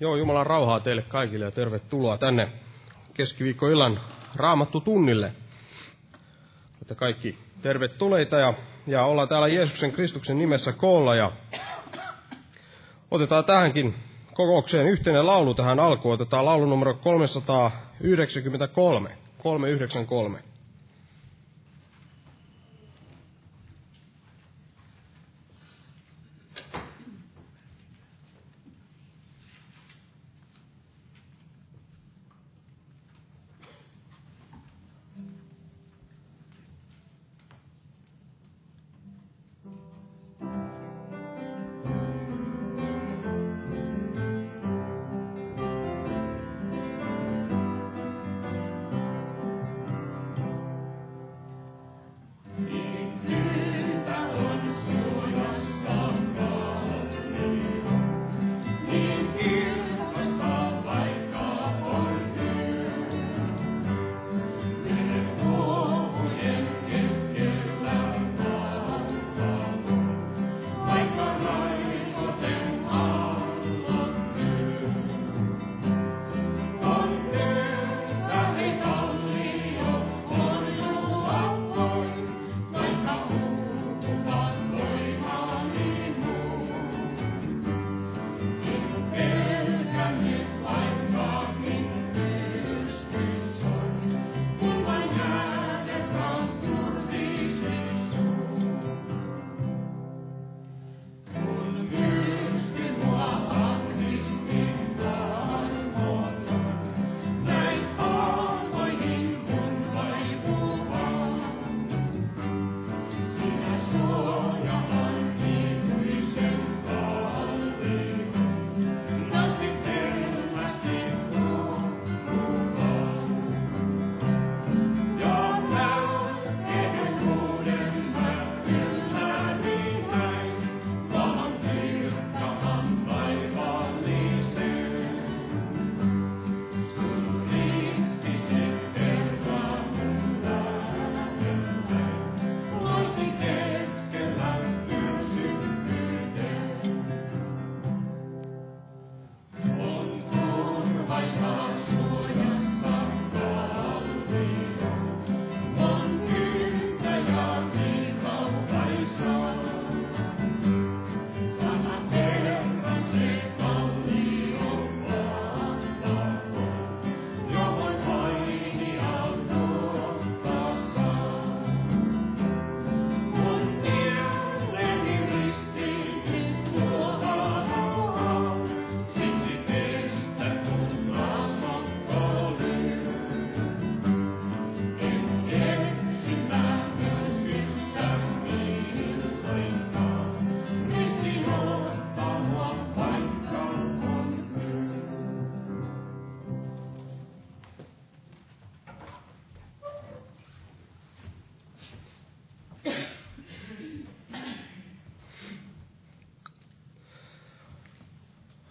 Joo, Jumalan rauhaa teille kaikille ja tervetuloa tänne keskiviikkoillan raamattu tunnille. Että kaikki tervetulleita ja, ja ollaan täällä Jeesuksen Kristuksen nimessä koolla ja otetaan tähänkin kokoukseen yhteinen laulu tähän alkuun. Otetaan laulu numero 393, 393.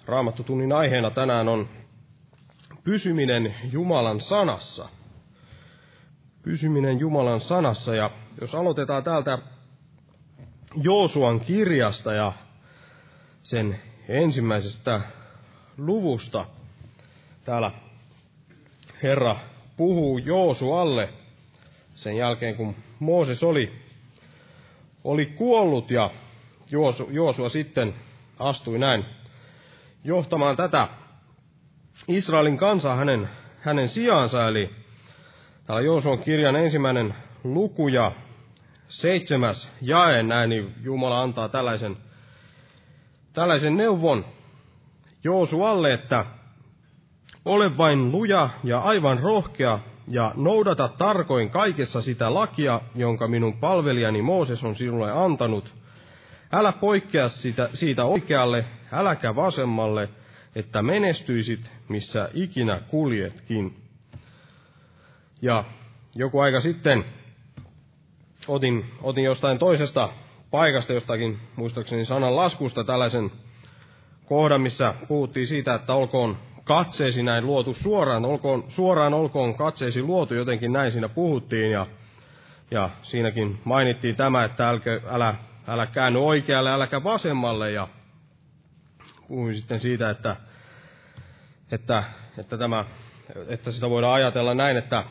Raamattutunnin aiheena tänään on pysyminen Jumalan sanassa. Pysyminen Jumalan sanassa. Ja jos aloitetaan täältä Joosuan kirjasta ja sen ensimmäisestä luvusta. Täällä Herra puhuu Joosualle sen jälkeen, kun Mooses oli, oli kuollut ja Joosu, Joosua sitten astui näin johtamaan tätä Israelin kansaa hänen, hänen sijaansa, eli täällä Joosuan kirjan ensimmäinen luku ja seitsemäs jae näin, niin Jumala antaa tällaisen, tällaisen neuvon Joosualle, että ole vain luja ja aivan rohkea ja noudata tarkoin kaikessa sitä lakia, jonka minun palvelijani Mooses on sinulle antanut. Älä poikkea siitä oikealle äläkä vasemmalle, että menestyisit, missä ikinä kuljetkin. Ja joku aika sitten otin, otin jostain toisesta paikasta, jostakin muistaakseni sanan laskusta tällaisen kohdan, missä puhuttiin siitä, että olkoon katseesi näin luotu suoraan, olkoon, suoraan olkoon katseesi luotu, jotenkin näin siinä puhuttiin, ja, ja siinäkin mainittiin tämä, että älä, älä, älä käänny oikealle, äläkä vasemmalle, ja puhuin sitten siitä, että, että, että, tämä, että sitä voidaan ajatella näin, että,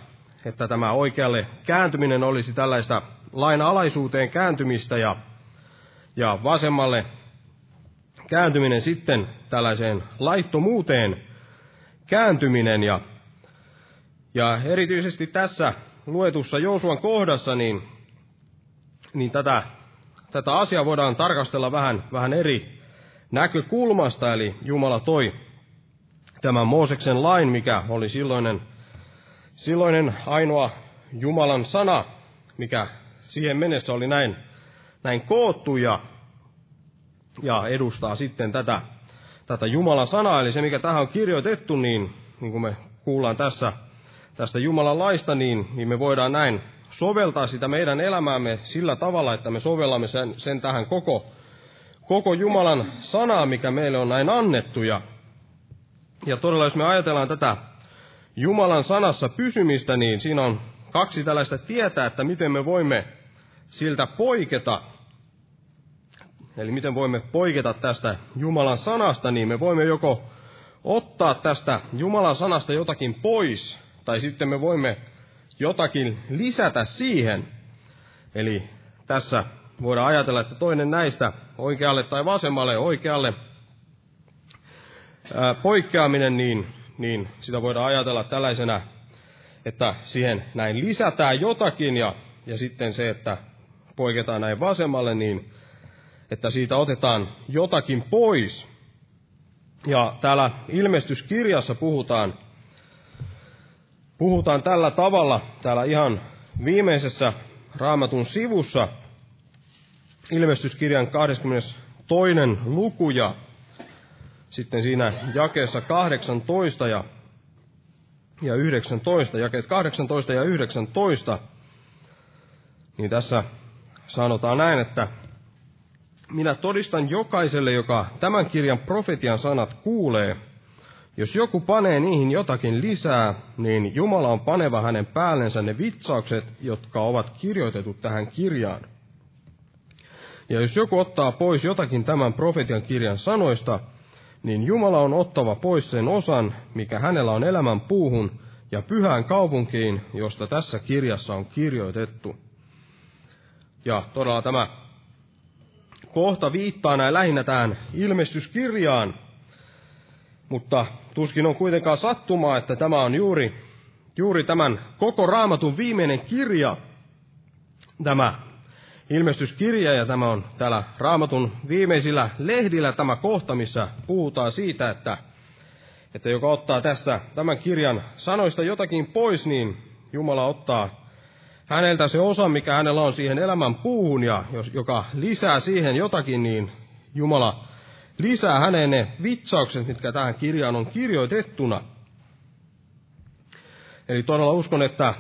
että tämä oikealle kääntyminen olisi tällaista lain alaisuuteen kääntymistä ja, ja vasemmalle kääntyminen sitten tällaiseen laittomuuteen kääntyminen. Ja, ja erityisesti tässä luetussa Joosuan kohdassa, niin, niin tätä, tätä asiaa voidaan tarkastella vähän, vähän eri näkökulmasta. Eli Jumala toi tämän Mooseksen lain, mikä oli silloinen, silloinen ainoa Jumalan sana, mikä siihen mennessä oli näin, näin koottu ja, ja edustaa sitten tätä, tätä Jumalan sanaa. Eli se, mikä tähän on kirjoitettu, niin, niin kuin me kuullaan tässä tästä Jumalan laista, niin, niin me voidaan näin soveltaa sitä meidän elämäämme sillä tavalla, että me sovellamme sen, sen tähän koko, koko Jumalan sanaa, mikä meille on näin annettu. Ja, ja todella, jos me ajatellaan tätä Jumalan sanassa pysymistä, niin siinä on kaksi tällaista tietää, että miten me voimme siltä poiketa. Eli miten voimme poiketa tästä Jumalan sanasta, niin me voimme joko ottaa tästä Jumalan sanasta jotakin pois, tai sitten me voimme jotakin lisätä siihen. Eli tässä voidaan ajatella, että toinen näistä oikealle tai vasemmalle oikealle poikkeaminen, niin, niin sitä voidaan ajatella tällaisena, että siihen näin lisätään jotakin ja, ja sitten se, että poiketaan näin vasemmalle, niin että siitä otetaan jotakin pois. Ja täällä ilmestyskirjassa puhutaan puhutaan tällä tavalla täällä ihan viimeisessä raamatun sivussa, ilmestyskirjan 22. luku ja sitten siinä jakeessa 18 ja, ja 19, jakeet 18 ja 19, niin tässä sanotaan näin, että minä todistan jokaiselle, joka tämän kirjan profetian sanat kuulee, jos joku panee niihin jotakin lisää, niin Jumala on paneva hänen päällensä ne vitsaukset, jotka ovat kirjoitetut tähän kirjaan. Ja jos joku ottaa pois jotakin tämän profetian kirjan sanoista, niin Jumala on ottava pois sen osan, mikä hänellä on elämän puuhun ja pyhään kaupunkiin, josta tässä kirjassa on kirjoitettu. Ja todella tämä kohta viittaa näin lähinnä tähän ilmestyskirjaan, mutta tuskin on kuitenkaan sattumaa, että tämä on juuri, juuri tämän koko raamatun viimeinen kirja, tämä ilmestyskirja, ja tämä on täällä raamatun viimeisillä lehdillä tämä kohta, missä puhutaan siitä, että, että joka ottaa tästä tämän kirjan sanoista jotakin pois, niin Jumala ottaa häneltä se osa, mikä hänellä on siihen elämän puuhun, ja jos, joka lisää siihen jotakin, niin Jumala lisää hänen ne vitsaukset, mitkä tähän kirjaan on kirjoitettuna. Eli todella uskon, että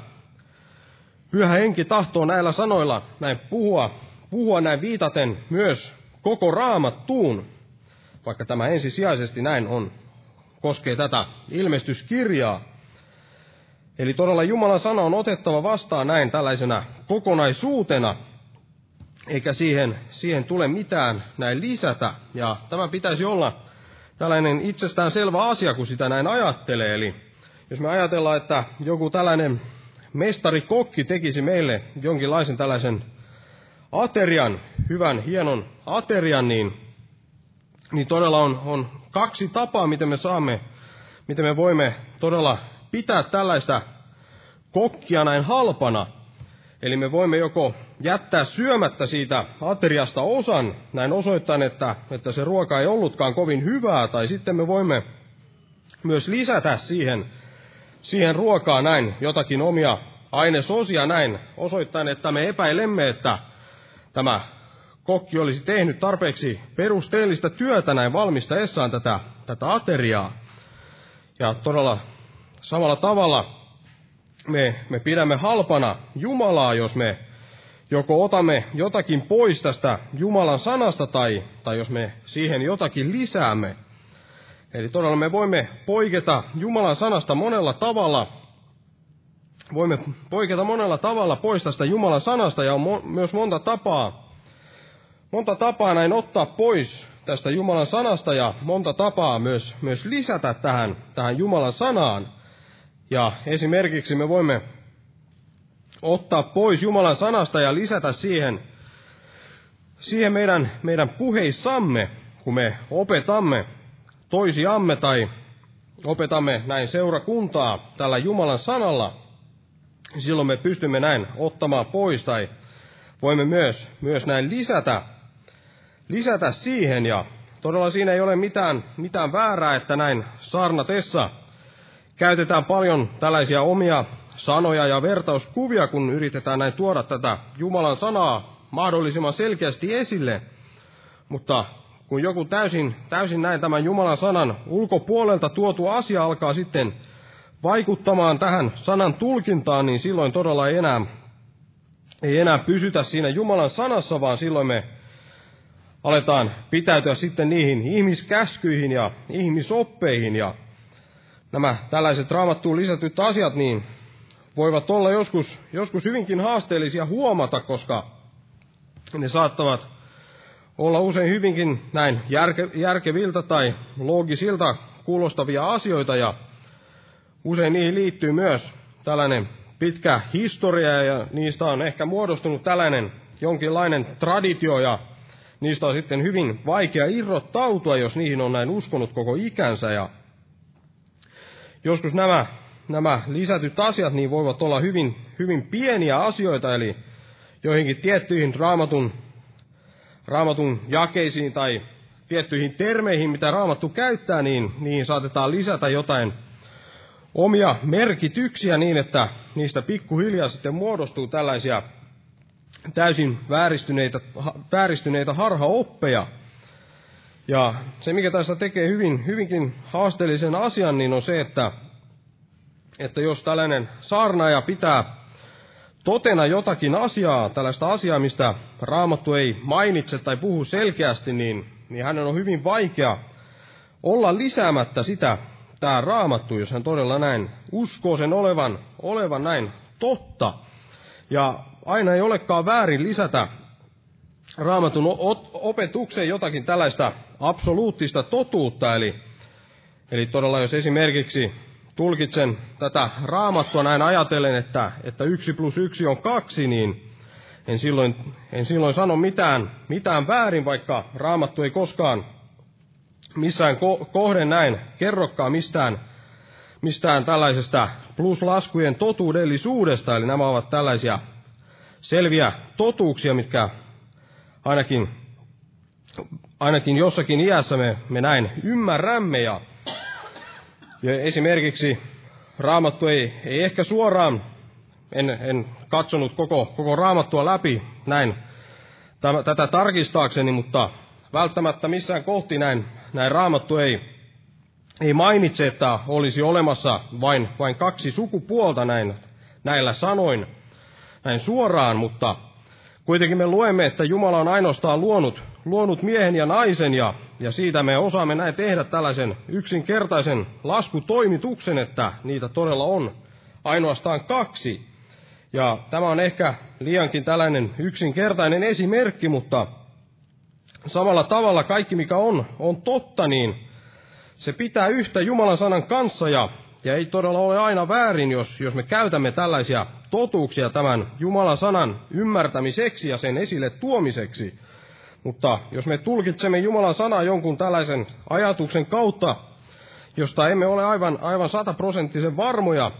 pyhä henki tahtoo näillä sanoilla näin puhua, puhua näin viitaten myös koko raamattuun, vaikka tämä ensisijaisesti näin on, koskee tätä ilmestyskirjaa. Eli todella Jumalan sana on otettava vastaan näin tällaisena kokonaisuutena, eikä siihen, siihen tule mitään näin lisätä. Ja tämä pitäisi olla tällainen itsestään selvä asia, kun sitä näin ajattelee. Eli jos me ajatellaan, että joku tällainen mestarikokki tekisi meille jonkinlaisen tällaisen aterian, hyvän, hienon aterian, niin, niin todella on, on kaksi tapaa, miten me saamme, miten me voimme todella pitää tällaista kokkia näin halpana. Eli me voimme joko jättää syömättä siitä ateriasta osan, näin osoittain, että, että se ruoka ei ollutkaan kovin hyvää, tai sitten me voimme myös lisätä siihen, siihen ruokaan näin jotakin omia ainesosia näin, osoittain, että me epäilemme, että tämä kokki olisi tehnyt tarpeeksi perusteellista työtä näin valmistaessaan tätä, tätä ateriaa. Ja todella samalla tavalla me, me pidämme halpana Jumalaa, jos me joko otamme jotakin pois tästä Jumalan sanasta tai, tai jos me siihen jotakin lisäämme. Eli todella me voimme poiketa Jumalan sanasta monella tavalla. Voimme poiketa monella tavalla pois tästä Jumalan sanasta ja on mo- myös monta tapaa, monta tapaa näin ottaa pois tästä Jumalan sanasta ja monta tapaa myös, myös lisätä tähän, tähän Jumalan sanaan. Ja esimerkiksi me voimme ottaa pois Jumalan sanasta ja lisätä siihen, siihen meidän, meidän puheissamme, kun me opetamme toisiamme tai opetamme näin seurakuntaa tällä Jumalan sanalla, silloin me pystymme näin ottamaan pois tai voimme myös, myös näin lisätä, lisätä siihen ja todella siinä ei ole mitään, mitään väärää, että näin saarnatessa käytetään paljon tällaisia omia sanoja ja vertauskuvia, kun yritetään näin tuoda tätä Jumalan sanaa mahdollisimman selkeästi esille. Mutta kun joku täysin, täysin näin tämän Jumalan sanan ulkopuolelta tuotu asia alkaa sitten vaikuttamaan tähän sanan tulkintaan, niin silloin todella ei enää, ei enää pysytä siinä Jumalan sanassa, vaan silloin me aletaan pitäytyä sitten niihin ihmiskäskyihin ja ihmisoppeihin. Ja nämä tällaiset raamattuun lisätyt asiat, niin voivat olla joskus, joskus hyvinkin haasteellisia huomata, koska ne saattavat olla usein hyvinkin näin järke, järkeviltä tai loogisilta kuulostavia asioita ja usein niihin liittyy myös tällainen pitkä historia ja niistä on ehkä muodostunut tällainen jonkinlainen traditio ja niistä on sitten hyvin vaikea irrottautua, jos niihin on näin uskonut koko ikänsä. Ja joskus nämä, nämä lisätyt asiat niin voivat olla hyvin, hyvin pieniä asioita, eli joihinkin tiettyihin raamatun raamatun jakeisiin tai tiettyihin termeihin, mitä raamattu käyttää, niin niihin saatetaan lisätä jotain omia merkityksiä niin, että niistä pikkuhiljaa sitten muodostuu tällaisia täysin vääristyneitä, vääristyneitä harhaoppeja. Ja se, mikä tässä tekee hyvin, hyvinkin haasteellisen asian, niin on se, että, että jos tällainen saarnaaja pitää totena jotakin asiaa, tällaista asiaa, mistä Raamattu ei mainitse tai puhu selkeästi, niin, niin hänen on hyvin vaikea olla lisäämättä sitä tämä Raamattu, jos hän todella näin uskoo sen olevan, olevan näin totta. Ja aina ei olekaan väärin lisätä Raamatun opetukseen jotakin tällaista absoluuttista totuutta, eli, eli todella jos esimerkiksi tulkitsen tätä raamattua näin ajatellen, että, että yksi plus yksi on kaksi, niin en silloin, en silloin sano mitään, mitään väärin, vaikka raamattu ei koskaan missään ko- kohden näin kerrokaan mistään, mistään tällaisesta pluslaskujen totuudellisuudesta. Eli nämä ovat tällaisia selviä totuuksia, mitkä ainakin, ainakin jossakin iässä me, me näin ymmärrämme. Ja ja esimerkiksi raamattu ei, ei ehkä suoraan, en, en katsonut koko, koko raamattua läpi näin täm, tätä tarkistaakseni, mutta välttämättä missään kohti näin, näin raamattu ei, ei mainitse, että olisi olemassa vain, vain kaksi sukupuolta näin, näillä sanoin, näin suoraan, mutta kuitenkin me luemme, että Jumala on ainoastaan luonut luonut miehen ja naisen ja, ja siitä me osaamme näin tehdä tällaisen yksinkertaisen laskutoimituksen, että niitä todella on ainoastaan kaksi. Ja tämä on ehkä liiankin tällainen yksinkertainen esimerkki, mutta samalla tavalla kaikki mikä on, on totta, niin se pitää yhtä Jumalan sanan kanssa ja, ja ei todella ole aina väärin, jos, jos me käytämme tällaisia totuuksia tämän Jumalan sanan ymmärtämiseksi ja sen esille tuomiseksi. Mutta jos me tulkitsemme Jumalan sanaa jonkun tällaisen ajatuksen kautta, josta emme ole aivan, aivan sataprosenttisen varmoja,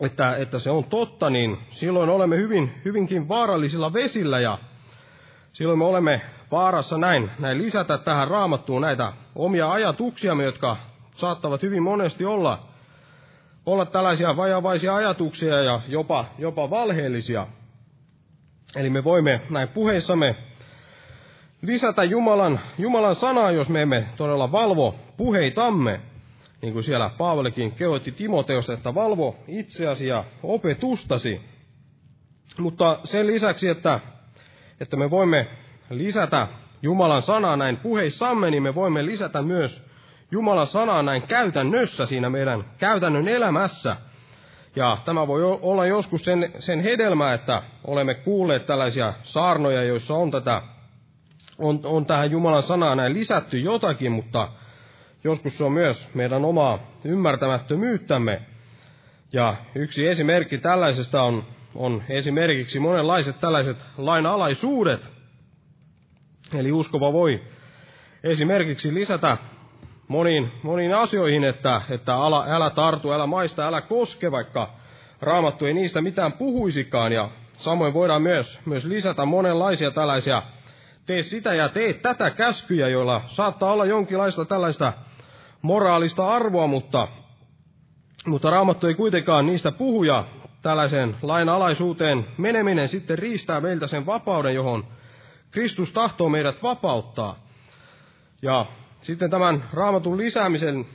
että, että se on totta, niin silloin olemme hyvin, hyvinkin vaarallisilla vesillä ja silloin me olemme vaarassa näin, näin lisätä tähän raamattuun näitä omia ajatuksiamme, jotka saattavat hyvin monesti olla, olla tällaisia vajavaisia ajatuksia ja jopa, jopa valheellisia. Eli me voimme näin puheissamme lisätä Jumalan, Jumalan sanaa, jos me emme todella valvo puheitamme. Niin kuin siellä Paavalikin kehotti Timoteosta, että valvo itseasi ja opetustasi. Mutta sen lisäksi, että, että me voimme lisätä Jumalan sanaa näin puheissamme, niin me voimme lisätä myös Jumalan sanaa näin käytännössä siinä meidän käytännön elämässä. Ja tämä voi olla joskus sen, sen hedelmä, että olemme kuulleet tällaisia saarnoja, joissa on tätä on, on tähän Jumalan sanaan näin lisätty jotakin, mutta joskus se on myös meidän omaa ymmärtämättömyyttämme. Ja yksi esimerkki tällaisesta on, on esimerkiksi monenlaiset tällaiset lainalaisuudet. Eli uskova voi esimerkiksi lisätä moniin, moniin asioihin, että, että ala, älä tartu, älä maista, älä koske, vaikka raamattu ei niistä mitään puhuisikaan. Ja samoin voidaan myös, myös lisätä monenlaisia tällaisia tee sitä ja tee tätä käskyjä, joilla saattaa olla jonkinlaista tällaista moraalista arvoa, mutta, mutta raamattu ei kuitenkaan niistä puhu ja tällaiseen lainalaisuuteen meneminen sitten riistää meiltä sen vapauden, johon Kristus tahtoo meidät vapauttaa. Ja sitten tämän raamatun lisäämisen,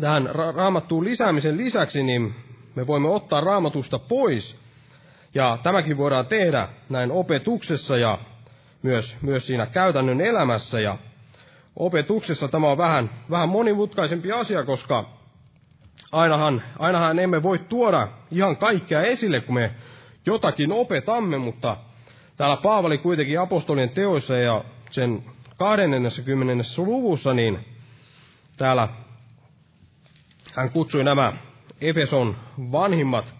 tähän ra- raamattuun lisäämisen lisäksi, niin me voimme ottaa raamatusta pois. Ja tämäkin voidaan tehdä näin opetuksessa ja myös, myös siinä käytännön elämässä. Ja opetuksessa tämä on vähän, vähän monimutkaisempi asia, koska ainahan, ainahan emme voi tuoda ihan kaikkea esille, kun me jotakin opetamme, mutta täällä Paavali kuitenkin apostolien teoissa ja sen 20. luvussa, niin täällä hän kutsui nämä Efeson vanhimmat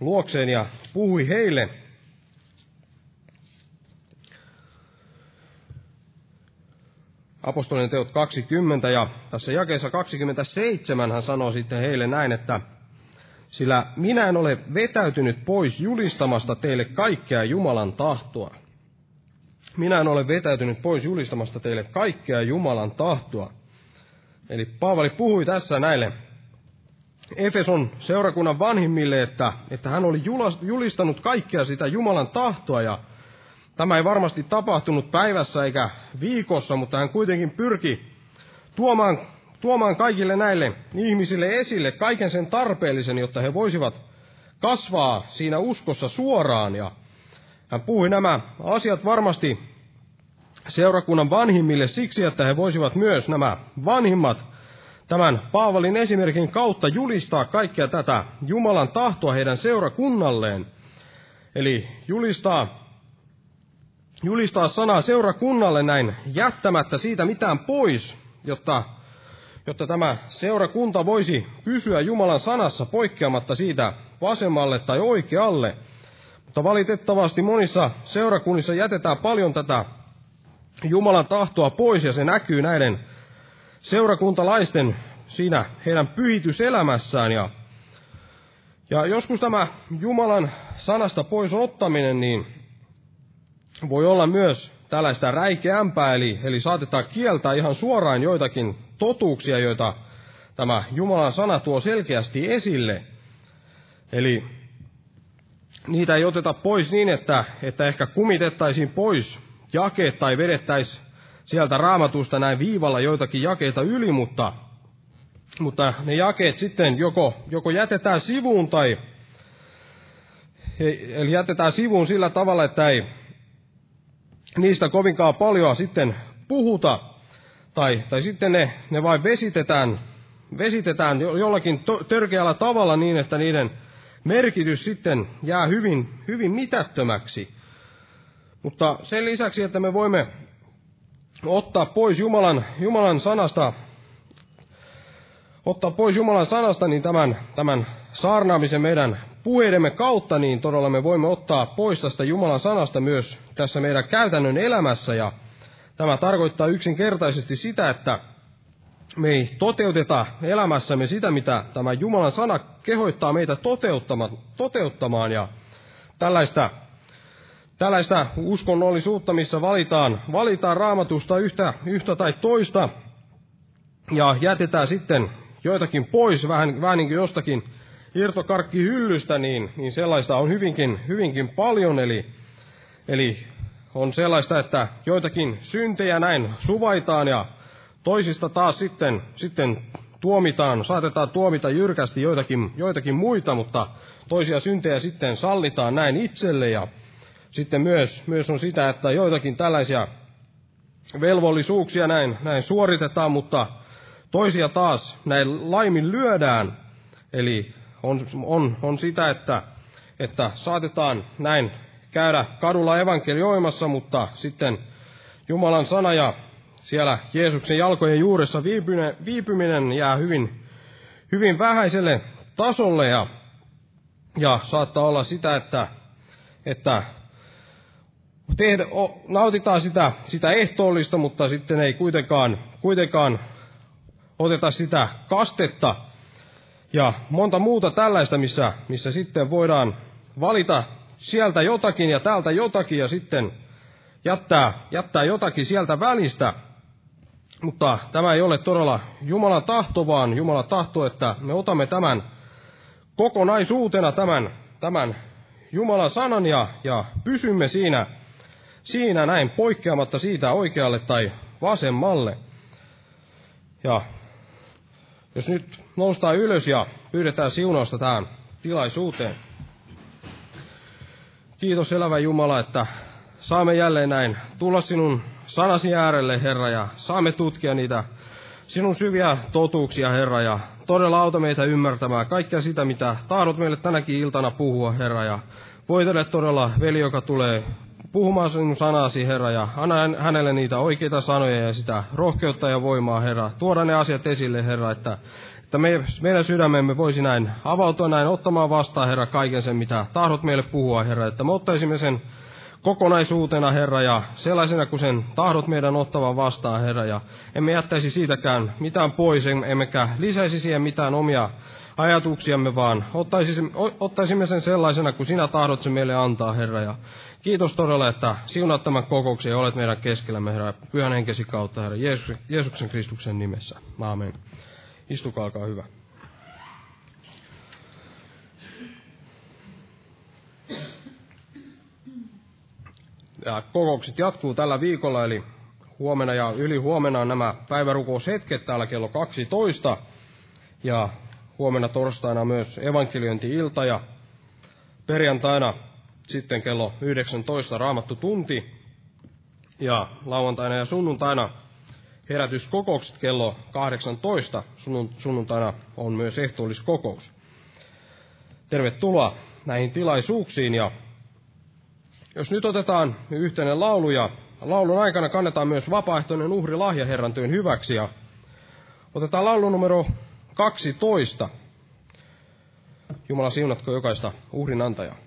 luokseen ja puhui heille apostolien teot 20, ja tässä jakeessa 27 hän sanoo sitten heille näin, että sillä minä en ole vetäytynyt pois julistamasta teille kaikkea Jumalan tahtoa. Minä en ole vetäytynyt pois julistamasta teille kaikkea Jumalan tahtoa. Eli Paavali puhui tässä näille Efeson seurakunnan vanhimmille, että, että hän oli julistanut kaikkea sitä Jumalan tahtoa ja Tämä ei varmasti tapahtunut päivässä eikä viikossa, mutta hän kuitenkin pyrki tuomaan, tuomaan kaikille näille ihmisille esille kaiken sen tarpeellisen, jotta he voisivat kasvaa siinä uskossa suoraan. Ja hän puhui nämä asiat varmasti seurakunnan vanhimmille siksi, että he voisivat myös nämä vanhimmat tämän Paavalin esimerkin kautta julistaa kaikkea tätä Jumalan tahtoa heidän seurakunnalleen. Eli julistaa julistaa sanaa seurakunnalle näin jättämättä siitä mitään pois, jotta, jotta tämä seurakunta voisi pysyä Jumalan sanassa poikkeamatta siitä vasemmalle tai oikealle. Mutta valitettavasti monissa seurakunnissa jätetään paljon tätä Jumalan tahtoa pois ja se näkyy näiden seurakuntalaisten siinä heidän pyhityselämässään. Ja, ja joskus tämä Jumalan sanasta pois ottaminen, niin voi olla myös tällaista räikeämpää, eli, eli saatetaan kieltää ihan suoraan joitakin totuuksia, joita tämä Jumalan sana tuo selkeästi esille. Eli niitä ei oteta pois niin, että, että ehkä kumitettaisiin pois jakeet tai vedettäisiin sieltä raamatusta näin viivalla joitakin jakeita yli, mutta, mutta ne jakeet sitten joko, joko jätetään sivuun tai eli jätetään sivuun sillä tavalla, että ei, niistä kovinkaan paljon sitten puhuta, tai, tai sitten ne, ne vain vesitetään, vesitetään jollakin to, törkeällä tavalla niin, että niiden merkitys sitten jää hyvin, hyvin mitättömäksi. Mutta sen lisäksi, että me voimme ottaa pois Jumalan, Jumalan sanasta, ottaa pois Jumalan sanasta, niin tämän, tämän saarnaamisen meidän puheidemme kautta, niin todella me voimme ottaa pois tästä Jumalan sanasta myös tässä meidän käytännön elämässä. Ja tämä tarkoittaa yksinkertaisesti sitä, että me ei toteuteta elämässämme sitä, mitä tämä Jumalan sana kehoittaa meitä toteuttamaan. Ja tällaista, tällaista uskonnollisuutta, missä valitaan, valitaan raamatusta yhtä, yhtä tai toista, ja jätetään sitten joitakin pois, vähän, vähän niin kuin jostakin hyllystä, niin, niin sellaista on hyvinkin, hyvinkin paljon. Eli, eli on sellaista, että joitakin syntejä näin suvaitaan ja toisista taas sitten, sitten tuomitaan, saatetaan tuomita jyrkästi joitakin, joitakin muita, mutta toisia syntejä sitten sallitaan näin itselle ja sitten myös, myös on sitä, että joitakin tällaisia velvollisuuksia näin, näin suoritetaan, mutta toisia taas näin laimin lyödään. Eli on, on, on sitä, että, että saatetaan näin käydä kadulla evankelioimassa, mutta sitten Jumalan sana ja siellä Jeesuksen jalkojen juuressa viipyminen jää hyvin, hyvin vähäiselle tasolle ja, ja saattaa olla sitä, että, että tehdä, nautitaan sitä, sitä ehtoollista, mutta sitten ei kuitenkaan, kuitenkaan oteta sitä kastetta ja monta muuta tällaista, missä, missä sitten voidaan valita sieltä jotakin ja täältä jotakin ja sitten jättää, jättää jotakin sieltä välistä. Mutta tämä ei ole todella Jumalan tahto, vaan Jumala tahto, että me otamme tämän kokonaisuutena tämän, tämän Jumalan sanan ja, ja pysymme siinä, siinä näin poikkeamatta siitä oikealle tai vasemmalle. Ja jos nyt noustaan ylös ja pyydetään siunausta tähän tilaisuuteen. Kiitos elävä Jumala, että saamme jälleen näin tulla sinun sanasi äärelle, Herra, ja saamme tutkia niitä sinun syviä totuuksia, Herra, ja todella auta meitä ymmärtämään kaikkea sitä, mitä tahdot meille tänäkin iltana puhua, Herra, ja voitele todella veli, joka tulee puhumaan sinun sanasi, Herra, ja anna hänelle niitä oikeita sanoja ja sitä rohkeutta ja voimaa, Herra. Tuoda ne asiat esille, Herra, että, että me, meidän sydämemme voisi näin avautua näin ottamaan vastaan, Herra, kaiken sen, mitä tahdot meille puhua, Herra, että me ottaisimme sen kokonaisuutena, Herra, ja sellaisena kuin sen tahdot meidän ottavan vastaan, Herra, ja emme jättäisi siitäkään mitään pois, emmekä lisäisi siihen mitään omia ajatuksiamme, vaan ottaisimme, sen sellaisena, kuin sinä tahdot sen meille antaa, Herra. Ja kiitos todella, että siunat tämän kokouksen ja olet meidän keskellämme, Herra, pyhän henkesi kautta, Herra, Jeesuksen, Jeesuksen Kristuksen nimessä. Aamen. Istukaa, olkaa hyvä. Ja kokoukset jatkuu tällä viikolla, eli huomenna ja yli huomenna on nämä päivärukoushetket täällä kello 12. Ja huomenna torstaina myös evankeliointi-ilta ja perjantaina sitten kello 19 raamattu tunti ja lauantaina ja sunnuntaina herätyskokoukset kello 18. Sunnuntaina on myös ehtoolliskokous. Tervetuloa näihin tilaisuuksiin ja jos nyt otetaan yhteinen laulu ja laulun aikana kannetaan myös vapaaehtoinen uhri lahja Herran työn hyväksi ja otetaan laulu numero 12. Jumala siunatko jokaista uhrin antajaa.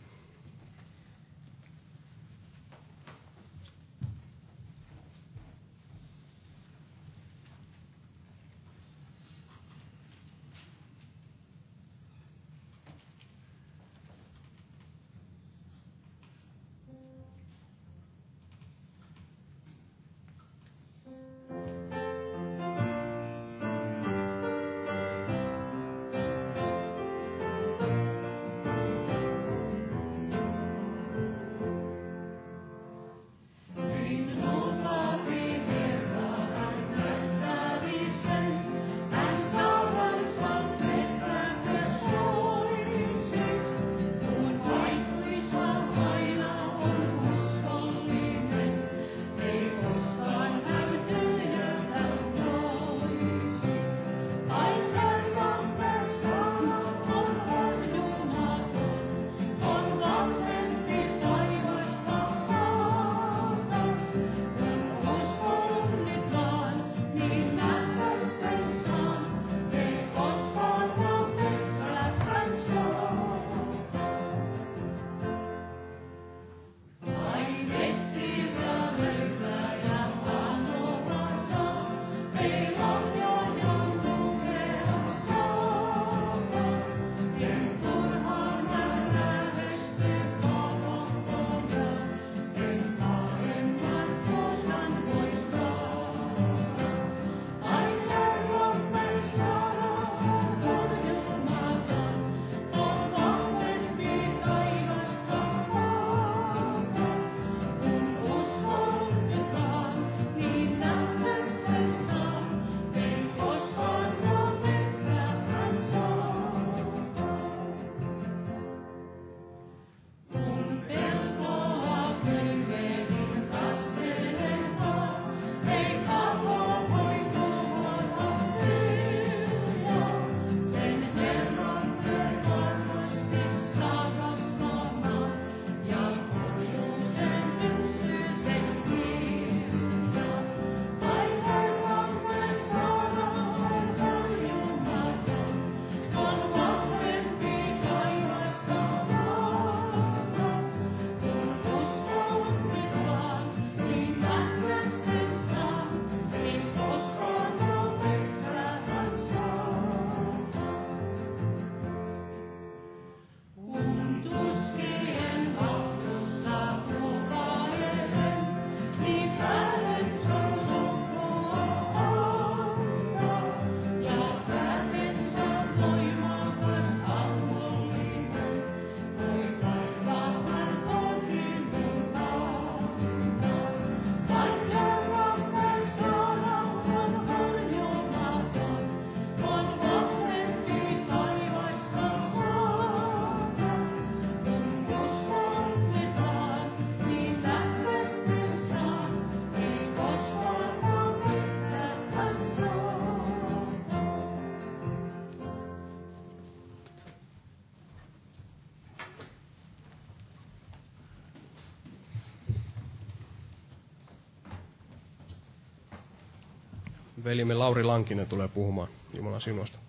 Velimme Lauri Lankinen tulee puhumaan Jumalan sinusta.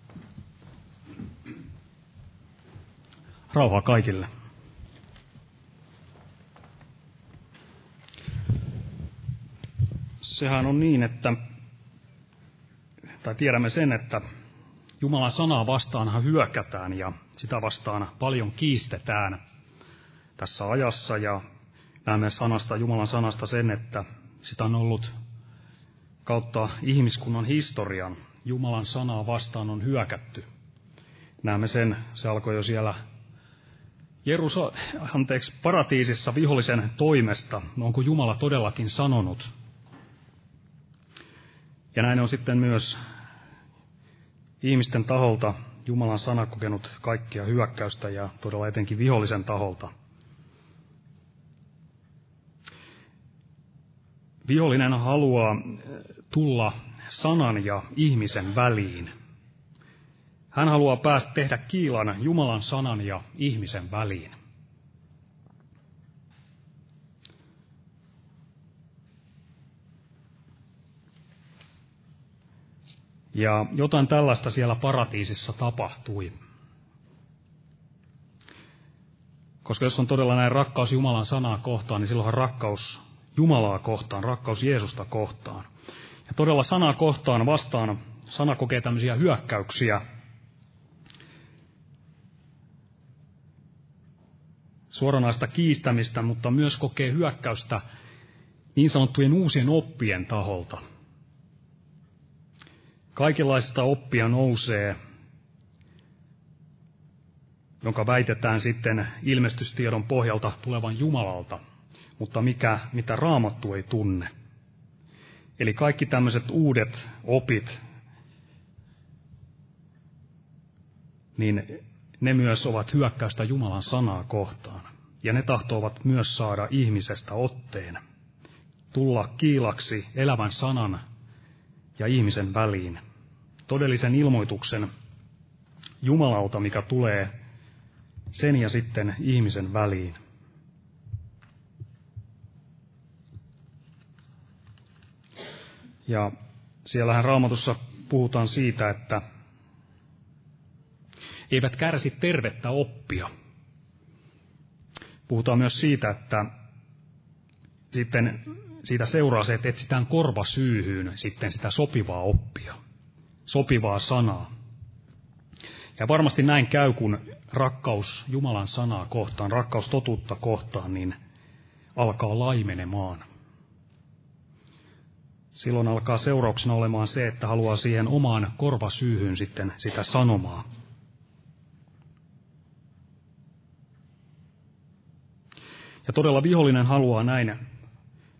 Rauhaa kaikille. Sehän on niin, että, tai tiedämme sen, että Jumalan sanaa vastaanhan hyökätään ja sitä vastaan paljon kiistetään tässä ajassa ja näemme sanasta, Jumalan sanasta sen, että sitä on ollut kautta ihmiskunnan historian. Jumalan sanaa vastaan on hyökätty. Näemme sen, se alkoi jo siellä Jerusa, anteeksi, paratiisissa vihollisen toimesta. No onko Jumala todellakin sanonut? Ja näin on sitten myös ihmisten taholta Jumalan sana kokenut kaikkia hyökkäystä ja todella etenkin vihollisen taholta. Vihollinen haluaa tulla sanan ja ihmisen väliin. Hän haluaa päästä tehdä kiilan Jumalan sanan ja ihmisen väliin. Ja jotain tällaista siellä paratiisissa tapahtui. Koska jos on todella näin rakkaus Jumalan sanaa kohtaan, niin silloinhan rakkaus Jumalaa kohtaan, rakkaus Jeesusta kohtaan. Ja todella sanaa kohtaan vastaan, sana kokee tämmöisiä hyökkäyksiä. Suoranaista kiistämistä, mutta myös kokee hyökkäystä niin sanottujen uusien oppien taholta. Kaikenlaista oppia nousee, jonka väitetään sitten ilmestystiedon pohjalta tulevan Jumalalta, mutta mikä, mitä raamattu ei tunne. Eli kaikki tämmöiset uudet opit, niin ne myös ovat hyökkäystä Jumalan sanaa kohtaan. Ja ne tahtovat myös saada ihmisestä otteen, tulla kiilaksi elävän sanan ja ihmisen väliin. Todellisen ilmoituksen Jumalalta, mikä tulee sen ja sitten ihmisen väliin. Ja siellähän raamatussa puhutaan siitä, että eivät kärsi tervettä oppia. Puhutaan myös siitä, että sitten siitä seuraa se, että etsitään korvasyyhyyn sitten sitä sopivaa oppia, sopivaa sanaa. Ja varmasti näin käy, kun rakkaus Jumalan sanaa kohtaan, rakkaus totuutta kohtaan, niin alkaa laimenemaan silloin alkaa seurauksena olemaan se, että haluaa siihen omaan korvasyyhyn sitten sitä sanomaa. Ja todella vihollinen haluaa näin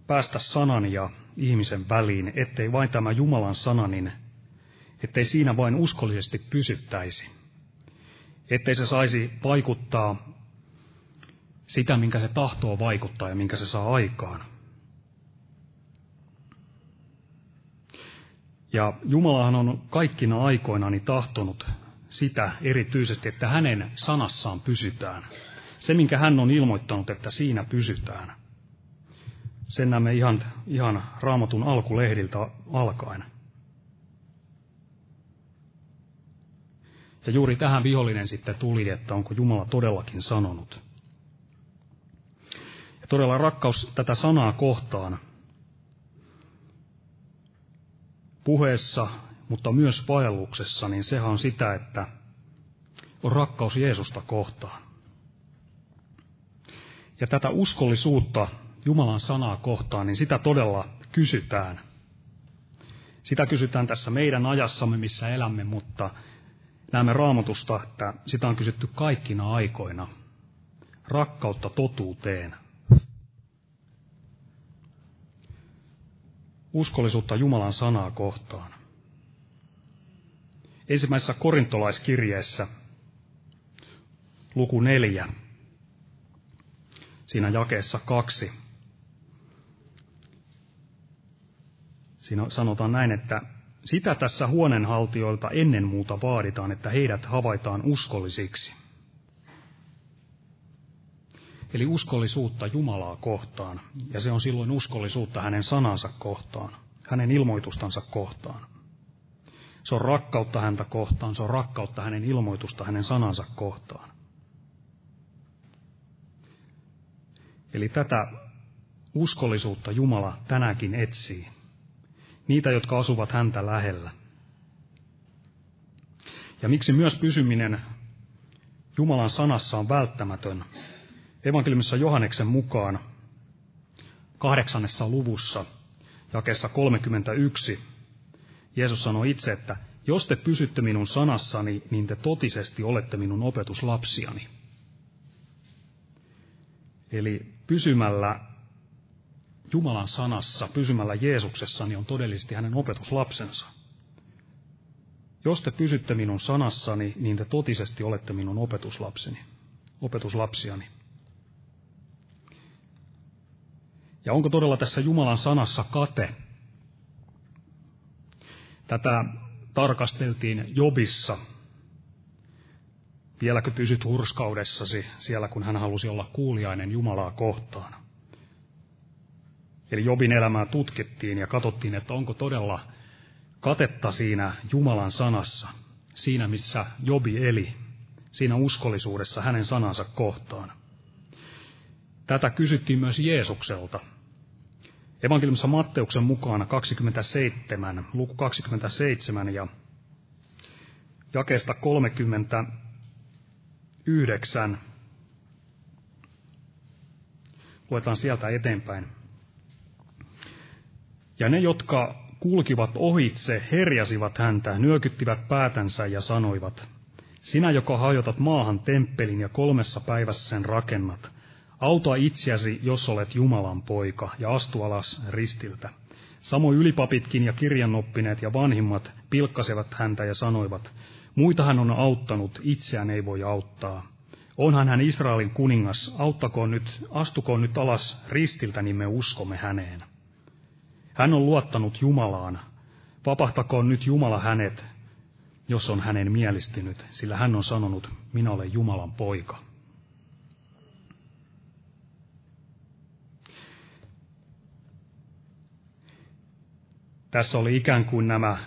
päästä sanan ja ihmisen väliin, ettei vain tämä Jumalan sana, niin ettei siinä vain uskollisesti pysyttäisi. Ettei se saisi vaikuttaa sitä, minkä se tahtoo vaikuttaa ja minkä se saa aikaan. Ja Jumalahan on kaikkina aikoinani tahtonut sitä erityisesti, että hänen sanassaan pysytään. Se, minkä hän on ilmoittanut, että siinä pysytään. Sen näemme ihan, ihan raamatun alkulehdiltä alkaen. Ja juuri tähän vihollinen sitten tuli, että onko Jumala todellakin sanonut. Ja todella rakkaus tätä sanaa kohtaan puheessa, mutta myös vaelluksessa, niin sehän on sitä, että on rakkaus Jeesusta kohtaan. Ja tätä uskollisuutta Jumalan sanaa kohtaan, niin sitä todella kysytään. Sitä kysytään tässä meidän ajassamme, missä elämme, mutta näemme raamatusta, että sitä on kysytty kaikkina aikoina. Rakkautta totuuteen, uskollisuutta Jumalan sanaa kohtaan. Ensimmäisessä korintolaiskirjeessä, luku neljä, siinä jakeessa kaksi. Siinä sanotaan näin, että sitä tässä huonenhaltijoilta ennen muuta vaaditaan, että heidät havaitaan uskollisiksi. Eli uskollisuutta Jumalaa kohtaan, ja se on silloin uskollisuutta hänen sanansa kohtaan, hänen ilmoitustansa kohtaan. Se on rakkautta häntä kohtaan, se on rakkautta hänen ilmoitusta hänen sanansa kohtaan. Eli tätä uskollisuutta Jumala tänäkin etsii. Niitä, jotka asuvat häntä lähellä. Ja miksi myös pysyminen Jumalan sanassa on välttämätön? Evankeliumissa Johanneksen mukaan kahdeksannessa luvussa, jakeessa 31, Jeesus sanoi itse, että jos te pysytte minun sanassani, niin te totisesti olette minun opetuslapsiani. Eli pysymällä Jumalan sanassa, pysymällä Jeesuksessa, niin on todellisesti hänen opetuslapsensa. Jos te pysytte minun sanassani, niin te totisesti olette minun opetuslapseni, opetuslapsiani. Ja onko todella tässä Jumalan sanassa kate? Tätä tarkasteltiin Jobissa. Vieläkö pysyt hurskaudessasi siellä, kun hän halusi olla kuuliainen Jumalaa kohtaan? Eli Jobin elämää tutkittiin ja katsottiin, että onko todella katetta siinä Jumalan sanassa, siinä missä Jobi eli, siinä uskollisuudessa hänen sanansa kohtaan. Tätä kysyttiin myös Jeesukselta. Evankeliumissa Matteuksen mukaan 27, luku 27 ja jakeesta 39. Luetaan sieltä eteenpäin. Ja ne, jotka kulkivat ohitse, herjasivat häntä, nyökyttivät päätänsä ja sanoivat, sinä, joka hajotat maahan temppelin ja kolmessa päivässä sen rakennat, auta itseäsi, jos olet Jumalan poika, ja astu alas ristiltä. Samoin ylipapitkin ja kirjanoppineet ja vanhimmat pilkkasevat häntä ja sanoivat, muita hän on auttanut, itseään ei voi auttaa. Onhan hän Israelin kuningas, auttakoon nyt, astukoon nyt alas ristiltä, niin me uskomme häneen. Hän on luottanut Jumalaan. Vapahtakoon nyt Jumala hänet, jos on hänen mielistynyt, sillä hän on sanonut, minä olen Jumalan poika. Tässä oli ikään kuin nämä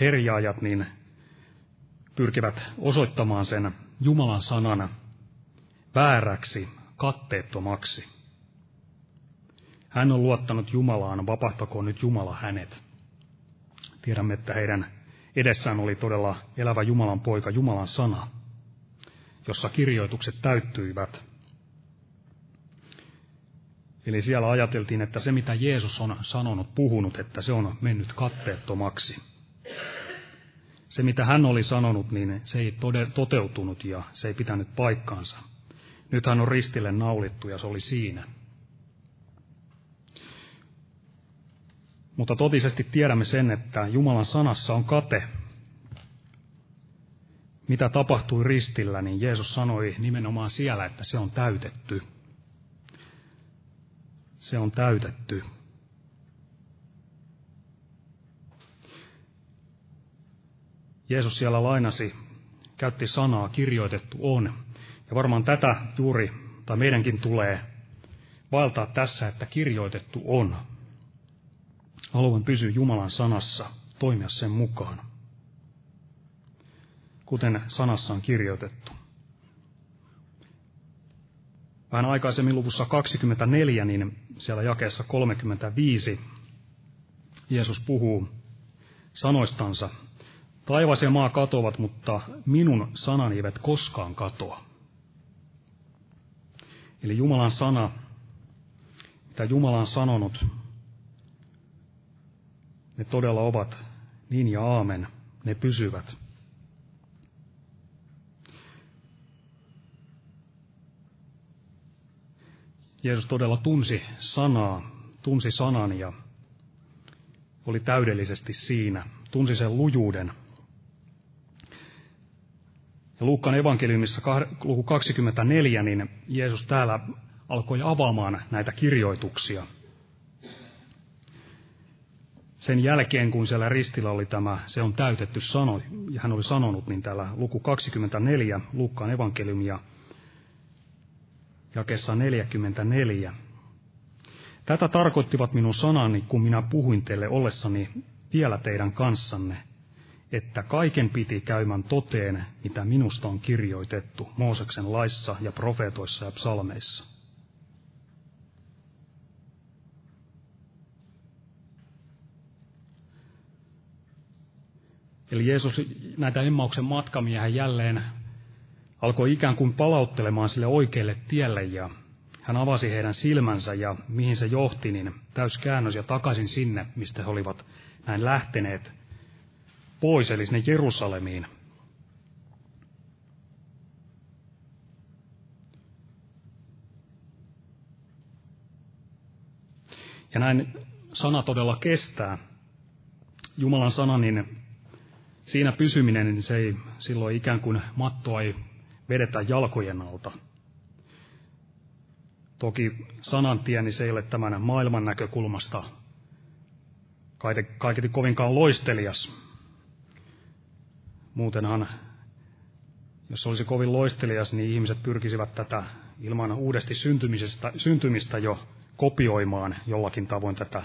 herjaajat niin pyrkivät osoittamaan sen Jumalan sanan vääräksi, katteettomaksi. Hän on luottanut Jumalaan, vapahtakoon nyt Jumala hänet. Tiedämme, että heidän edessään oli todella elävä Jumalan poika, Jumalan sana, jossa kirjoitukset täyttyivät. Eli siellä ajateltiin, että se mitä Jeesus on sanonut, puhunut, että se on mennyt katteettomaksi. Se mitä hän oli sanonut, niin se ei toteutunut ja se ei pitänyt paikkaansa. Nyt hän on ristille naulittu ja se oli siinä. Mutta totisesti tiedämme sen, että Jumalan sanassa on kate. Mitä tapahtui ristillä, niin Jeesus sanoi nimenomaan siellä, että se on täytetty. Se on täytetty. Jeesus siellä lainasi, käytti sanaa, kirjoitettu on. Ja varmaan tätä juuri, tai meidänkin tulee valtaa tässä, että kirjoitettu on. Haluan pysyä Jumalan sanassa, toimia sen mukaan, kuten sanassa on kirjoitettu. Vähän aikaisemmin luvussa 24, niin siellä jakeessa 35 Jeesus puhuu sanoistansa, Taivas ja maa katoavat, mutta minun sanani eivät koskaan katoa. Eli Jumalan sana, mitä Jumala on sanonut, ne todella ovat niin ja aamen, ne pysyvät. Jeesus todella tunsi sanaa, tunsi sanan ja oli täydellisesti siinä, tunsi sen lujuuden. Ja Luukkaan evankeliumissa luku 24, niin Jeesus täällä alkoi avaamaan näitä kirjoituksia – sen jälkeen, kun siellä ristillä oli tämä, se on täytetty sano, ja hän oli sanonut, niin täällä luku 24, Luukkaan evankeliumia, jakessa 44. Tätä tarkoittivat minun sanani, kun minä puhuin teille ollessani vielä teidän kanssanne. että kaiken piti käymän toteen, mitä minusta on kirjoitettu Mooseksen laissa ja profeetoissa ja psalmeissa. Eli Jeesus näitä Emmauksen matkamia jälleen alkoi ikään kuin palauttelemaan sille oikealle tielle ja hän avasi heidän silmänsä ja mihin se johti, niin täyskäännös ja takaisin sinne, mistä he olivat näin lähteneet pois, eli sinne Jerusalemiin. Ja näin sana todella kestää. Jumalan sana, niin siinä pysyminen, niin se ei silloin ikään kuin mattoa ei vedetä jalkojen alta. Toki sanantie, niin se ei ole tämän maailman näkökulmasta kaiketi kovinkaan loistelias. Muutenhan, jos olisi kovin loistelias, niin ihmiset pyrkisivät tätä ilman uudesti syntymisestä, syntymistä jo kopioimaan jollakin tavoin tätä,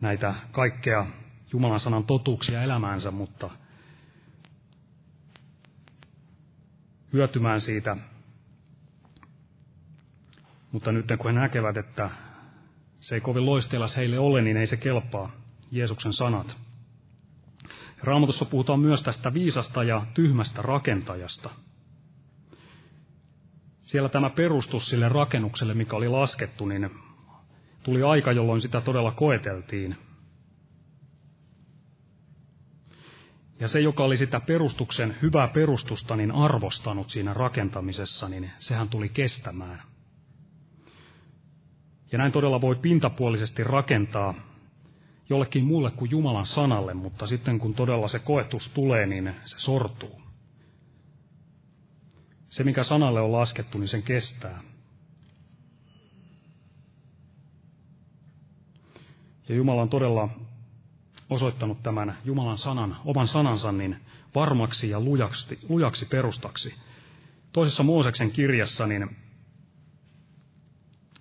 näitä kaikkea Jumalan sanan totuuksia elämäänsä, mutta hyötymään siitä. Mutta nyt kun he näkevät, että se ei kovin loistelas heille ole, niin ei se kelpaa Jeesuksen sanat. Raamatussa puhutaan myös tästä viisasta ja tyhmästä rakentajasta. Siellä tämä perustus sille rakennukselle, mikä oli laskettu, niin tuli aika, jolloin sitä todella koeteltiin – Ja se, joka oli sitä perustuksen hyvää perustusta niin arvostanut siinä rakentamisessa, niin sehän tuli kestämään. Ja näin todella voi pintapuolisesti rakentaa jollekin muulle kuin Jumalan sanalle, mutta sitten kun todella se koetus tulee, niin se sortuu. Se, mikä sanalle on laskettu, niin sen kestää. Ja Jumala on todella osoittanut tämän Jumalan sanan, oman sanansa niin varmaksi ja lujaksi, lujaksi perustaksi. Toisessa Mooseksen kirjassa, niin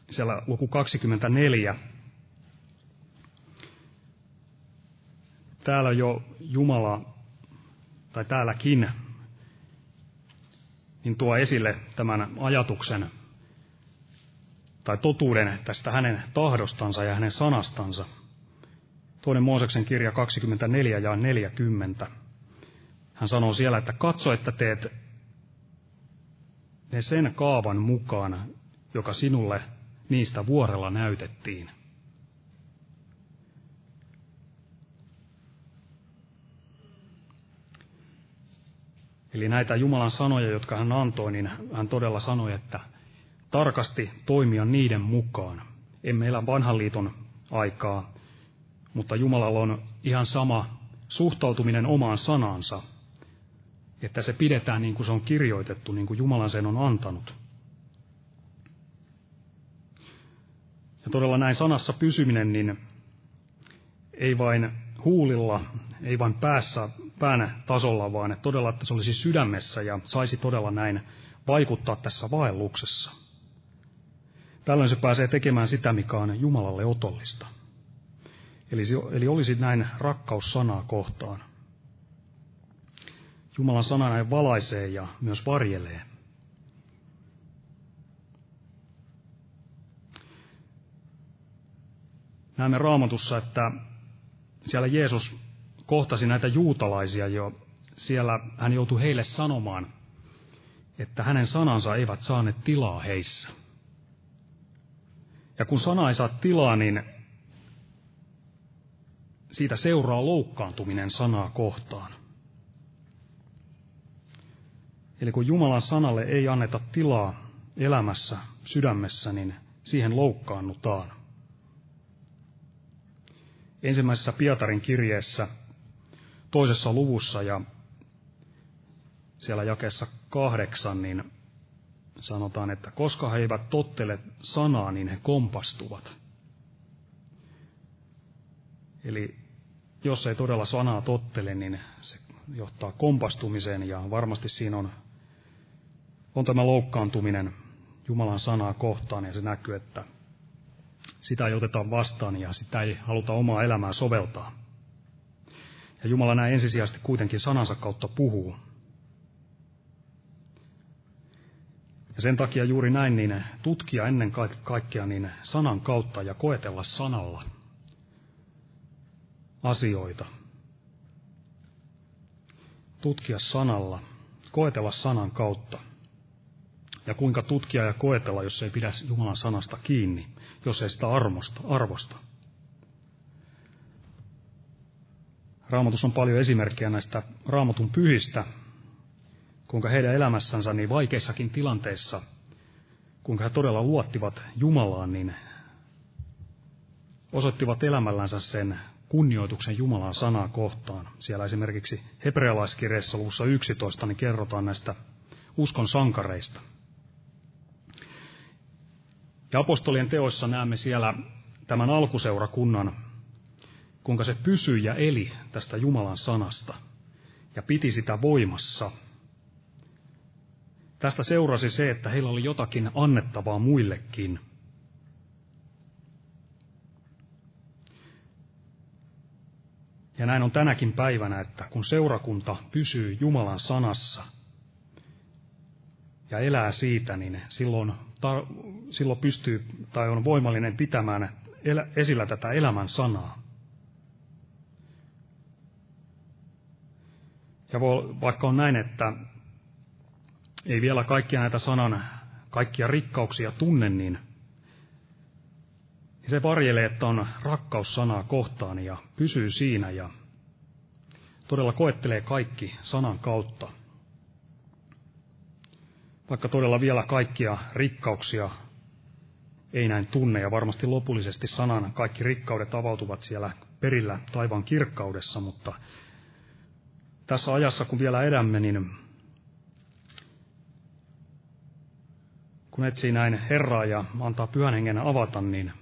siellä luku 24, täällä jo Jumala, tai täälläkin, niin tuo esille tämän ajatuksen tai totuuden tästä hänen tahdostansa ja hänen sanastansa – Toinen Mooseksen kirja 24 ja 40. Hän sanoo siellä, että katso, että teet ne sen kaavan mukaan, joka sinulle niistä vuorella näytettiin. Eli näitä Jumalan sanoja, jotka hän antoi, niin hän todella sanoi, että tarkasti toimia niiden mukaan. Emme elä vanhan liiton aikaa, mutta Jumalalla on ihan sama suhtautuminen omaan sanansa, että se pidetään niin kuin se on kirjoitettu, niin kuin Jumalan sen on antanut. Ja todella näin sanassa pysyminen, niin ei vain huulilla, ei vain päässä, pään tasolla, vaan että todella, että se olisi sydämessä ja saisi todella näin vaikuttaa tässä vaelluksessa. Tällöin se pääsee tekemään sitä, mikä on Jumalalle otollista. Eli, eli olisi näin rakkaus sanaa kohtaan. Jumalan sana näin valaisee ja myös varjelee. Näemme raamatussa, että siellä Jeesus kohtasi näitä juutalaisia jo. Siellä hän joutui heille sanomaan, että hänen sanansa eivät saaneet tilaa heissä. Ja kun sana ei saa tilaa, niin siitä seuraa loukkaantuminen sanaa kohtaan. Eli kun Jumalan sanalle ei anneta tilaa elämässä, sydämessä, niin siihen loukkaannutaan. Ensimmäisessä Pietarin kirjeessä toisessa luvussa ja siellä jakessa kahdeksan, niin sanotaan, että koska he eivät tottele sanaa, niin he kompastuvat. Eli jos ei todella sanaa tottele, niin se johtaa kompastumiseen ja varmasti siinä on, on tämä loukkaantuminen Jumalan sanaa kohtaan ja se näkyy, että sitä ei oteta vastaan ja sitä ei haluta omaa elämää soveltaa. Ja Jumala näin ensisijaisesti kuitenkin sanansa kautta puhuu. Ja sen takia juuri näin niin tutkia ennen kaikkea niin sanan kautta ja koetella sanalla asioita. Tutkia sanalla, koetella sanan kautta. Ja kuinka tutkia ja koetella, jos ei pidä Jumalan sanasta kiinni, jos ei sitä armosta, arvosta. Raamatus on paljon esimerkkejä näistä raamatun pyhistä, kuinka heidän elämässänsä niin vaikeissakin tilanteissa, kuinka he todella luottivat Jumalaan, niin osoittivat elämällänsä sen kunnioituksen Jumalan sanaa kohtaan. Siellä esimerkiksi hebrealaiskirjeessä luvussa 11 niin kerrotaan näistä uskon sankareista. Ja apostolien teoissa näemme siellä tämän alkuseurakunnan, kuinka se pysyi ja eli tästä Jumalan sanasta ja piti sitä voimassa. Tästä seurasi se, että heillä oli jotakin annettavaa muillekin – Ja näin on tänäkin päivänä, että kun seurakunta pysyy Jumalan sanassa ja elää siitä, niin silloin, ta, silloin pystyy tai on voimallinen pitämään elä, esillä tätä elämän sanaa. Ja voi, vaikka on näin, että ei vielä kaikkia näitä sanan kaikkia rikkauksia tunne, niin se varjelee, että on rakkaus sanaa kohtaan ja pysyy siinä ja todella koettelee kaikki sanan kautta. Vaikka todella vielä kaikkia rikkauksia ei näin tunne ja varmasti lopullisesti sanan kaikki rikkaudet avautuvat siellä perillä taivaan kirkkaudessa, mutta tässä ajassa kun vielä edämme, niin kun etsii näin Herraa ja antaa pyhän hengen avata, niin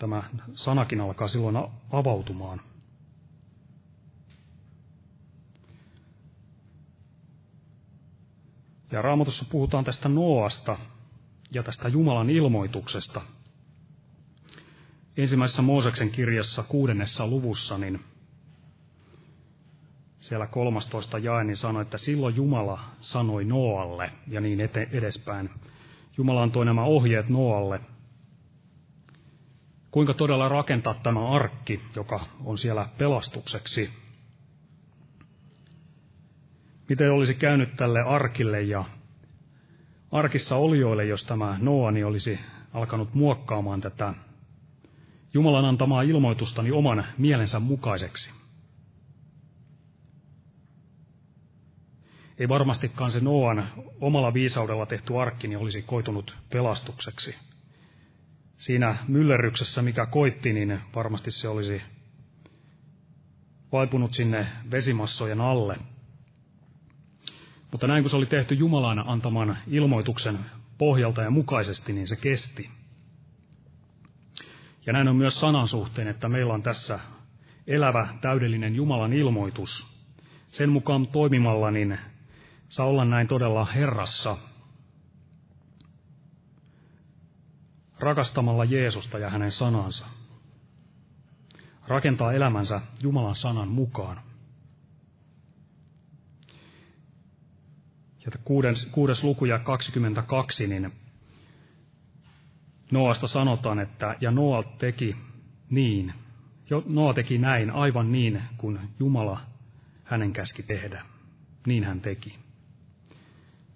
tämä sanakin alkaa silloin avautumaan. Ja raamatussa puhutaan tästä Noasta ja tästä Jumalan ilmoituksesta. Ensimmäisessä Mooseksen kirjassa kuudennessa luvussa, niin siellä 13 jae, niin sanoi, että silloin Jumala sanoi Noalle ja niin edespäin. Jumala antoi nämä ohjeet Noalle kuinka todella rakentaa tämä arkki, joka on siellä pelastukseksi. Miten olisi käynyt tälle arkille ja arkissa olijoille, jos tämä Noani olisi alkanut muokkaamaan tätä Jumalan antamaa ilmoitustani oman mielensä mukaiseksi. Ei varmastikaan se Noan omalla viisaudella tehty arkki niin olisi koitunut pelastukseksi siinä myllerryksessä, mikä koitti, niin varmasti se olisi vaipunut sinne vesimassojen alle. Mutta näin kun se oli tehty Jumalan antaman ilmoituksen pohjalta ja mukaisesti, niin se kesti. Ja näin on myös sanan suhteen, että meillä on tässä elävä, täydellinen Jumalan ilmoitus. Sen mukaan toimimalla niin saa olla näin todella Herrassa rakastamalla Jeesusta ja hänen sanansa. Rakentaa elämänsä Jumalan sanan mukaan. Ja kuudes, kuudes luku ja 22, niin Noasta sanotaan, että ja Noa teki niin. Noa teki näin aivan niin, kuin Jumala hänen käski tehdä. Niin hän teki.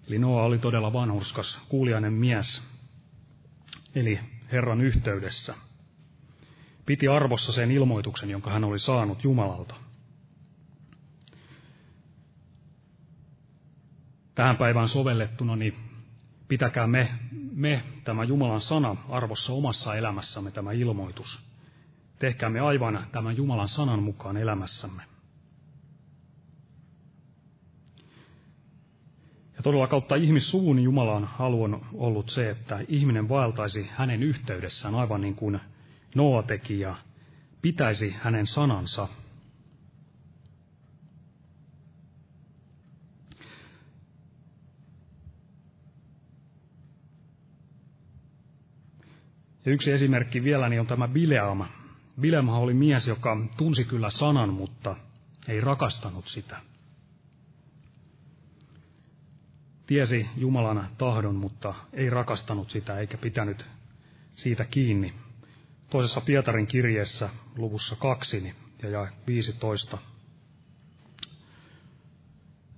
Eli Noa oli todella vanhurskas, kuulijainen mies, eli Herran yhteydessä. Piti arvossa sen ilmoituksen, jonka hän oli saanut Jumalalta. Tähän päivään sovellettuna, niin pitäkää me, me, tämä Jumalan sana, arvossa omassa elämässämme, tämä ilmoitus. Tehkäämme aivan tämän Jumalan sanan mukaan elämässämme. Todella kautta ihmissuvun Jumalan halu on ollut se, että ihminen vaeltaisi hänen yhteydessään aivan niin kuin Noa teki ja pitäisi hänen sanansa. Ja yksi esimerkki vielä niin on tämä Bileam. Bileam oli mies, joka tunsi kyllä sanan, mutta ei rakastanut sitä. Tiesi Jumalan tahdon, mutta ei rakastanut sitä eikä pitänyt siitä kiinni. Toisessa Pietarin kirjeessä luvussa 2 ja jae 15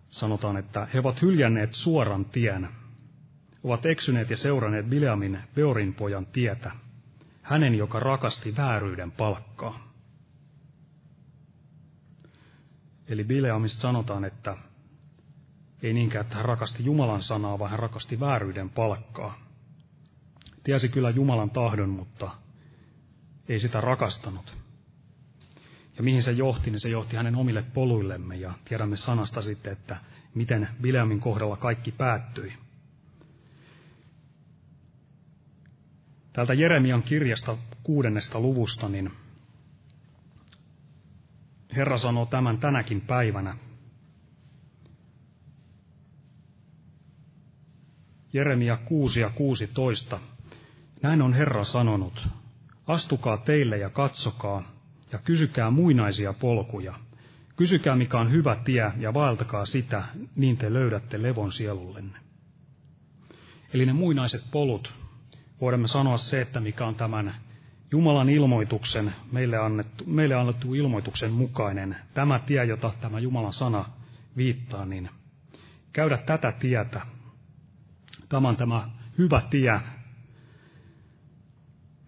sanotaan, että he ovat hyljänneet suoran tien, ovat eksyneet ja seuranneet Bileamin Beorin pojan tietä, hänen, joka rakasti vääryyden palkkaa. Eli Bileamista sanotaan, että ei niinkään, että hän rakasti Jumalan sanaa, vaan hän rakasti vääryyden palkkaa. Tiesi kyllä Jumalan tahdon, mutta ei sitä rakastanut. Ja mihin se johti, niin se johti hänen omille poluillemme ja tiedämme sanasta sitten, että miten Bileamin kohdalla kaikki päättyi. Täältä Jeremian kirjasta kuudennesta luvusta, niin Herra sanoo tämän tänäkin päivänä. Jeremia 6 ja 16. Näin on Herra sanonut. Astukaa teille ja katsokaa, ja kysykää muinaisia polkuja. Kysykää, mikä on hyvä tie, ja vaeltakaa sitä, niin te löydätte levon sielullenne. Eli ne muinaiset polut, voimme sanoa se, että mikä on tämän Jumalan ilmoituksen, meille annettu, meille annettu ilmoituksen mukainen, tämä tie, jota tämä Jumalan sana viittaa, niin käydä tätä tietä. Tämä on tämä hyvä tie,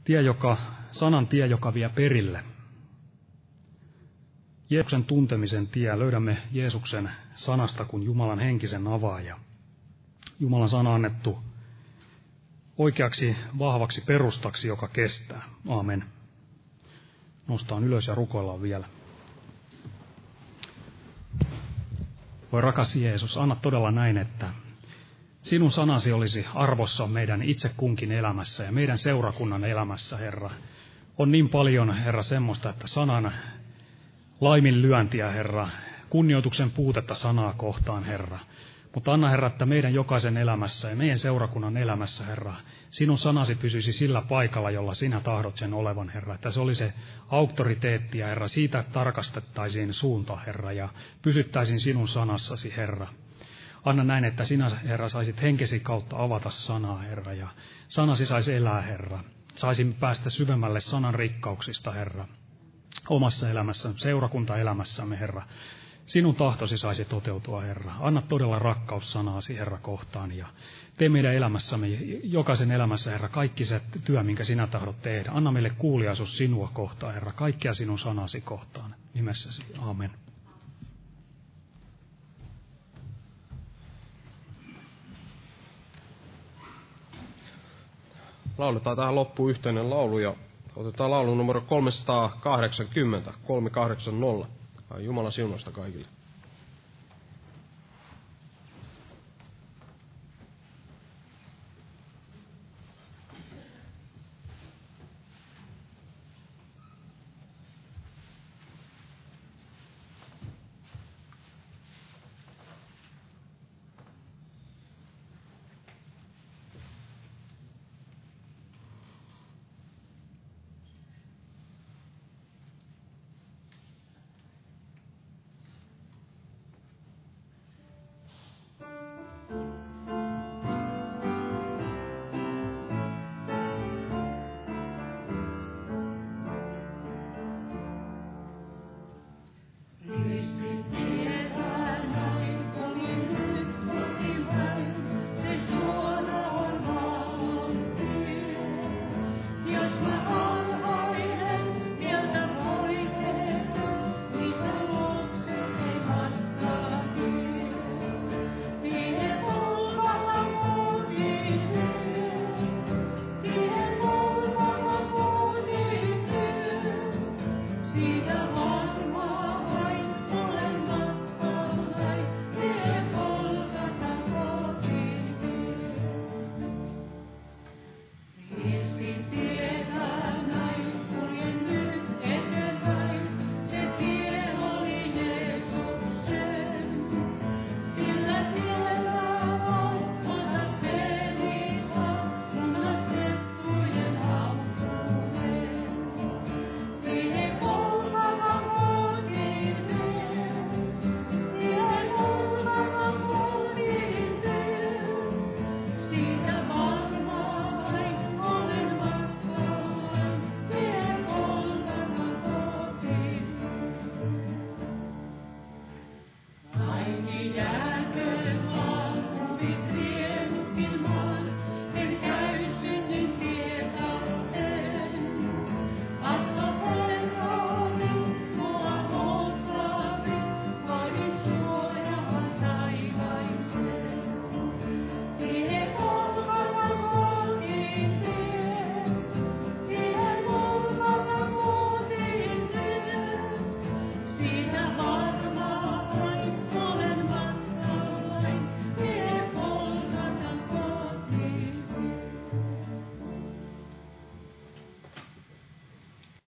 tie, joka, sanan tie, joka vie perille. Jeesuksen tuntemisen tie löydämme Jeesuksen sanasta kuin Jumalan henkisen avaaja. Jumalan sana annettu oikeaksi vahvaksi perustaksi, joka kestää. Aamen. Nostaan ylös ja rukoillaan vielä. Voi rakas Jeesus, anna todella näin, että sinun sanasi olisi arvossa meidän itse kunkin elämässä ja meidän seurakunnan elämässä, Herra. On niin paljon, Herra, semmoista, että sanan laiminlyöntiä, Herra, kunnioituksen puutetta sanaa kohtaan, Herra. Mutta anna, Herra, että meidän jokaisen elämässä ja meidän seurakunnan elämässä, Herra, sinun sanasi pysyisi sillä paikalla, jolla sinä tahdot sen olevan, Herra. Että se oli se auktoriteetti, ja Herra, siitä tarkastettaisiin suunta, Herra, ja pysyttäisiin sinun sanassasi, Herra. Anna näin, että sinä, Herra, saisit henkesi kautta avata sanaa, Herra, ja sanasi saisi elää, Herra. Saisimme päästä syvemmälle sanan rikkauksista, Herra omassa elämässä, seurakuntaelämässämme, Herra. Sinun tahtosi saisi toteutua, Herra. Anna todella rakkaussanaasi, Herra, kohtaan ja tee meidän elämässämme, jokaisen elämässä, Herra, kaikki se työ, minkä sinä tahdot tehdä. Anna meille kuuliaisuus sinua kohtaan, Herra, kaikkea sinun sanasi kohtaan. Nimessäsi, amen. Lauletaan tähän loppuun yhteinen laulu ja Otetaan laulu numero 380, 380. Jumalan siunasta kaikille.